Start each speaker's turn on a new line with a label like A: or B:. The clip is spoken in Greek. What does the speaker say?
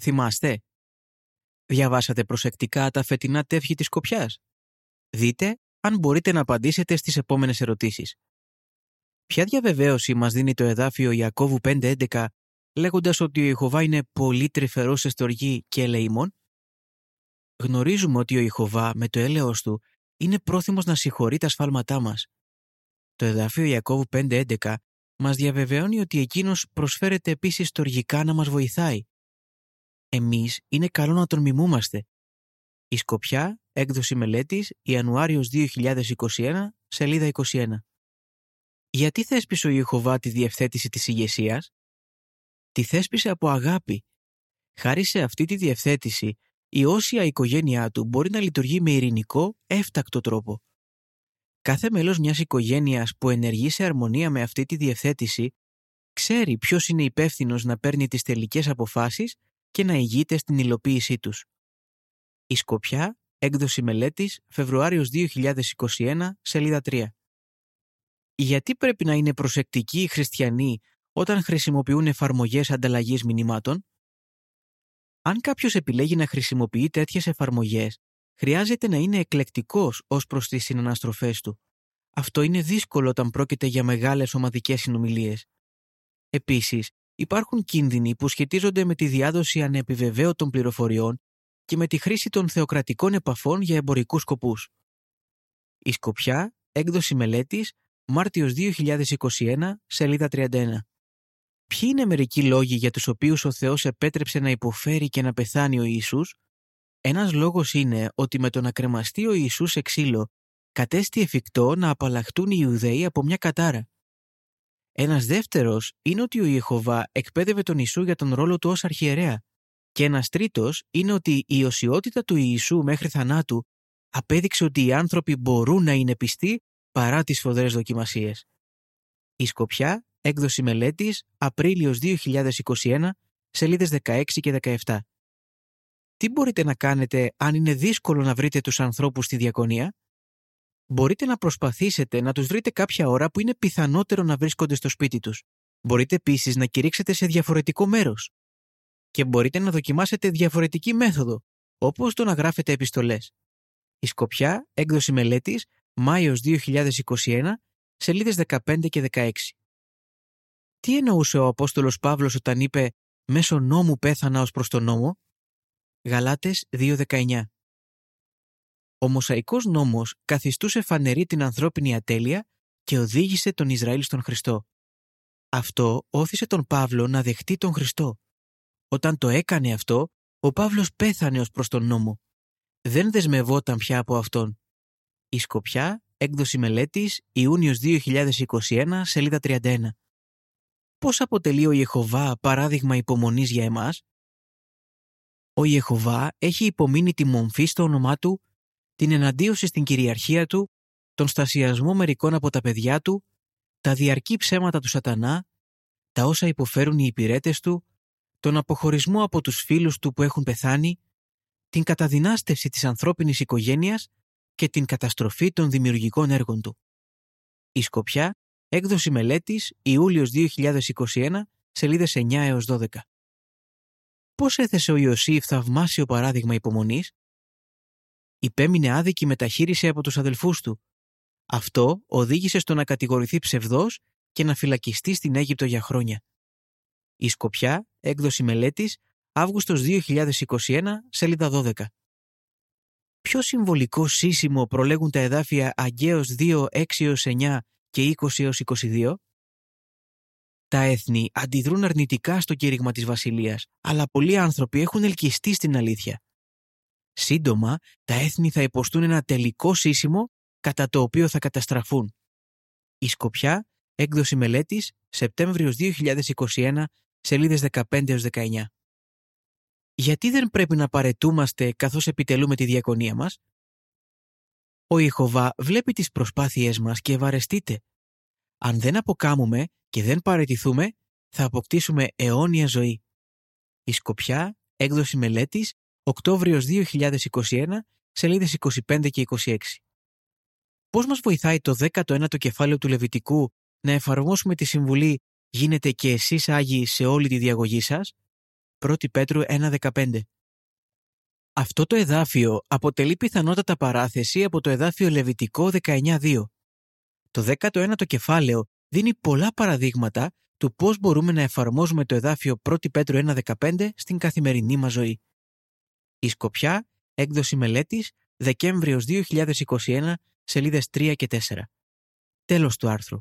A: θυμάστε; Διαβάσατε προσεκτικά τα φετινά τεύχη της Σκοπιάς. Δείτε αν μπορείτε να απαντήσετε στις επόμενες ερωτήσεις. Ποια διαβεβαίωση μας δίνει το εδάφιο Ιακώβου 5.11 λέγοντας ότι ο Ιχωβά είναι πολύ τρυφερός σε στοργή και ελεήμων; Γνωρίζουμε ότι ο Ιχωβά με το έλεος του είναι πρόθυμος να συγχωρεί τα σφάλματά μας. Το εδάφιο Ιακώβου 5.11 μας διαβεβαιώνει ότι εκείνος προσφέρεται επίσης στοργικά να μας βοηθάει. Εμείς είναι καλό να τον μιμούμαστε. Η Σκοπιά, έκδοση μελέτης, Ιανουάριος 2021, σελίδα 21. Γιατί θέσπισε ο Ιεχωβά τη διευθέτηση της ηγεσίας, Τη θέσπισε από αγάπη. Χάρη σε αυτή τη διευθέτηση, η όσια οικογένειά του μπορεί να λειτουργεί με ειρηνικό, έφτακτο τρόπο. Κάθε μέλος μιας οικογένειας που ενεργεί σε αρμονία με αυτή τη διευθέτηση ξέρει ποιος είναι υπεύθυνος να παίρνει τις τελικές αποφάσεις και να ηγείται στην υλοποίησή τους. Η Σκοπιά, έκδοση μελέτης, Φεβρουάριος 2021, σελίδα 3. Γιατί πρέπει να είναι προσεκτικοί οι χριστιανοί όταν χρησιμοποιούν εφαρμογές ανταλλαγής μηνυμάτων; Αν κάποιος επιλέγει να χρησιμοποιεί τέτοιες εφαρμογές, χρειάζεται να είναι εκλεκτικός ως προς τις συναναστροφές του. Αυτό είναι δύσκολο όταν πρόκειται για μεγάλες ομαδικές συνομιλίες. Επίσης, υπάρχουν κίνδυνοι που σχετίζονται με τη διάδοση ανεπιβεβαίωτων πληροφοριών και με τη χρήση των θεοκρατικών επαφών για εμπορικούς σκοπούς. Η Σκοπιά, έκδοση μελέτης, Μάρτιος 2021, σελίδα 31. Ποιοι είναι μερικοί λόγοι για τους οποίους ο Θεός επέτρεψε να υποφέρει και να πεθάνει ο Ιησούς; Ένας λόγος είναι ότι με το να κρεμαστεί ο Ιησούς σε ξύλο κατέστη εφικτό να απαλλαχτούν οι Ιουδαίοι από μια κατάρα. Ένας δεύτερος είναι ότι ο Ιεχωβά εκπαίδευε τον Ιησού για τον ρόλο του ως αρχιερέα. Και ένας τρίτος είναι ότι η οσιότητα του Ιησού μέχρι θανάτου απέδειξε ότι οι άνθρωποι μπορούν να είναι πιστοί παρά τις φοδρές δοκιμασίες. Η Σκοπιά, έκδοση μελέτης, Απρίλιος 2021, σελίδες 16 και 17. Τι μπορείτε να κάνετε αν είναι δύσκολο να βρείτε τους ανθρώπους στη διακονία; Μπορείτε να προσπαθήσετε να τους βρείτε κάποια ώρα που είναι πιθανότερο να βρίσκονται στο σπίτι τους. Μπορείτε επίσης να κηρύξετε σε διαφορετικό μέρος. Και μπορείτε να δοκιμάσετε διαφορετική μέθοδο, όπως το να γράφετε επιστολές. Η Σκοπιά, έκδοση μελέτης, Μάιος 2021, σελίδες 15 και 16. Τι εννοούσε ο Απόστολος Παύλος όταν είπε «Μέσω νόμου πέθανα ως προς τον νόμο» Γαλάτες 2.19 Ο Μοσαϊκός νόμος καθιστούσε φανερή την ανθρώπινη ατέλεια και οδήγησε τον Ισραήλ στον Χριστό. Αυτό όθησε τον Παύλο να δεχτεί τον Χριστό. Όταν το έκανε αυτό, ο Παύλος πέθανε ως προς τον νόμο. Δεν δεσμευόταν πια από αυτόν. Η Σκοπιά, έκδοση μελέτης, Ιούνιος 2021, σελίδα 31. Πώς αποτελεί ο Ιεχωβά παράδειγμα υπομονής για εμάς; Ο Ιεχωβά έχει υπομείνει τη μομφή στο όνομά του, την εναντίωση στην κυριαρχία του, τον στασιασμό μερικών από τα παιδιά του, τα διαρκή ψέματα του σατανά, τα όσα υποφέρουν οι υπηρέτες του, τον αποχωρισμό από τους φίλους του που έχουν πεθάνει, την καταδυνάστευση της ανθρώπινης οικογένειας και την καταστροφή των δημιουργικών έργων του. Η Σκοπιά, έκδοση μελέτης, Ιούλιος 2021, σελίδες 9 έως 12. Πώς έθεσε ο Ιωσήφ θαυμάσιο παράδειγμα υπομονής; Υπέμεινε άδικη μεταχείριση από τους αδελφούς του. Αυτό οδήγησε στο να κατηγορηθεί ψευδός και να φυλακιστεί στην Αίγυπτο για χρόνια. Η Σκοπιά, έκδοση μελέτης, Αύγουστος 2021, σελίδα 12. Ποιο συμβολικό σύσιμο προλέγουν τα εδάφια Αγγέος 2, 6 9 και 20 22? Τα έθνη αντιδρούν αρνητικά στο κήρυγμα της βασιλείας, αλλά πολλοί άνθρωποι έχουν ελκυστεί στην αλήθεια. Σύντομα, τα έθνη θα υποστούν ένα τελικό σύσιμο κατά το οποίο θα καταστραφούν. Η Σκοπιά, έκδοση μελέτης, Σεπτέμβριος 2021, σελίδες 15-19. Γιατί δεν πρέπει να παρετούμαστε καθώς επιτελούμε τη διακονία μας; Ο Ιχωβά βλέπει τις προσπάθειές μας και ευαρεστείται. Αν δεν αποκάμουμε και δεν παρετηθούμε, θα αποκτήσουμε αιώνια ζωή. Η Σκοπιά, έκδοση μελέτης, Οκτώβριος 2021, σελίδες 25 και 26. Πώς μας βοηθάει το 19ο κεφάλαιο του Λεβιτικού να εφαρμόσουμε τη συμβουλή «Γίνετε και εσείς Άγιοι σε όλη τη διαγωγή σας» 1 Πέτρου 1.15. Αυτό το εδάφιο αποτελεί πιθανότατα παράθεση από το εδάφιο Λεβιτικό 19.2. Το 19ο κεφάλαιο δίνει πολλά παραδείγματα του πώς μπορούμε να εφαρμόζουμε το εδάφιο 1 Πέτρου 1.15 στην καθημερινή μας ζωή. Η Σκοπιά, έκδοση μελέτης, Δεκέμβριος 2021, σελίδες 3 και 4. Τέλος του άρθρου.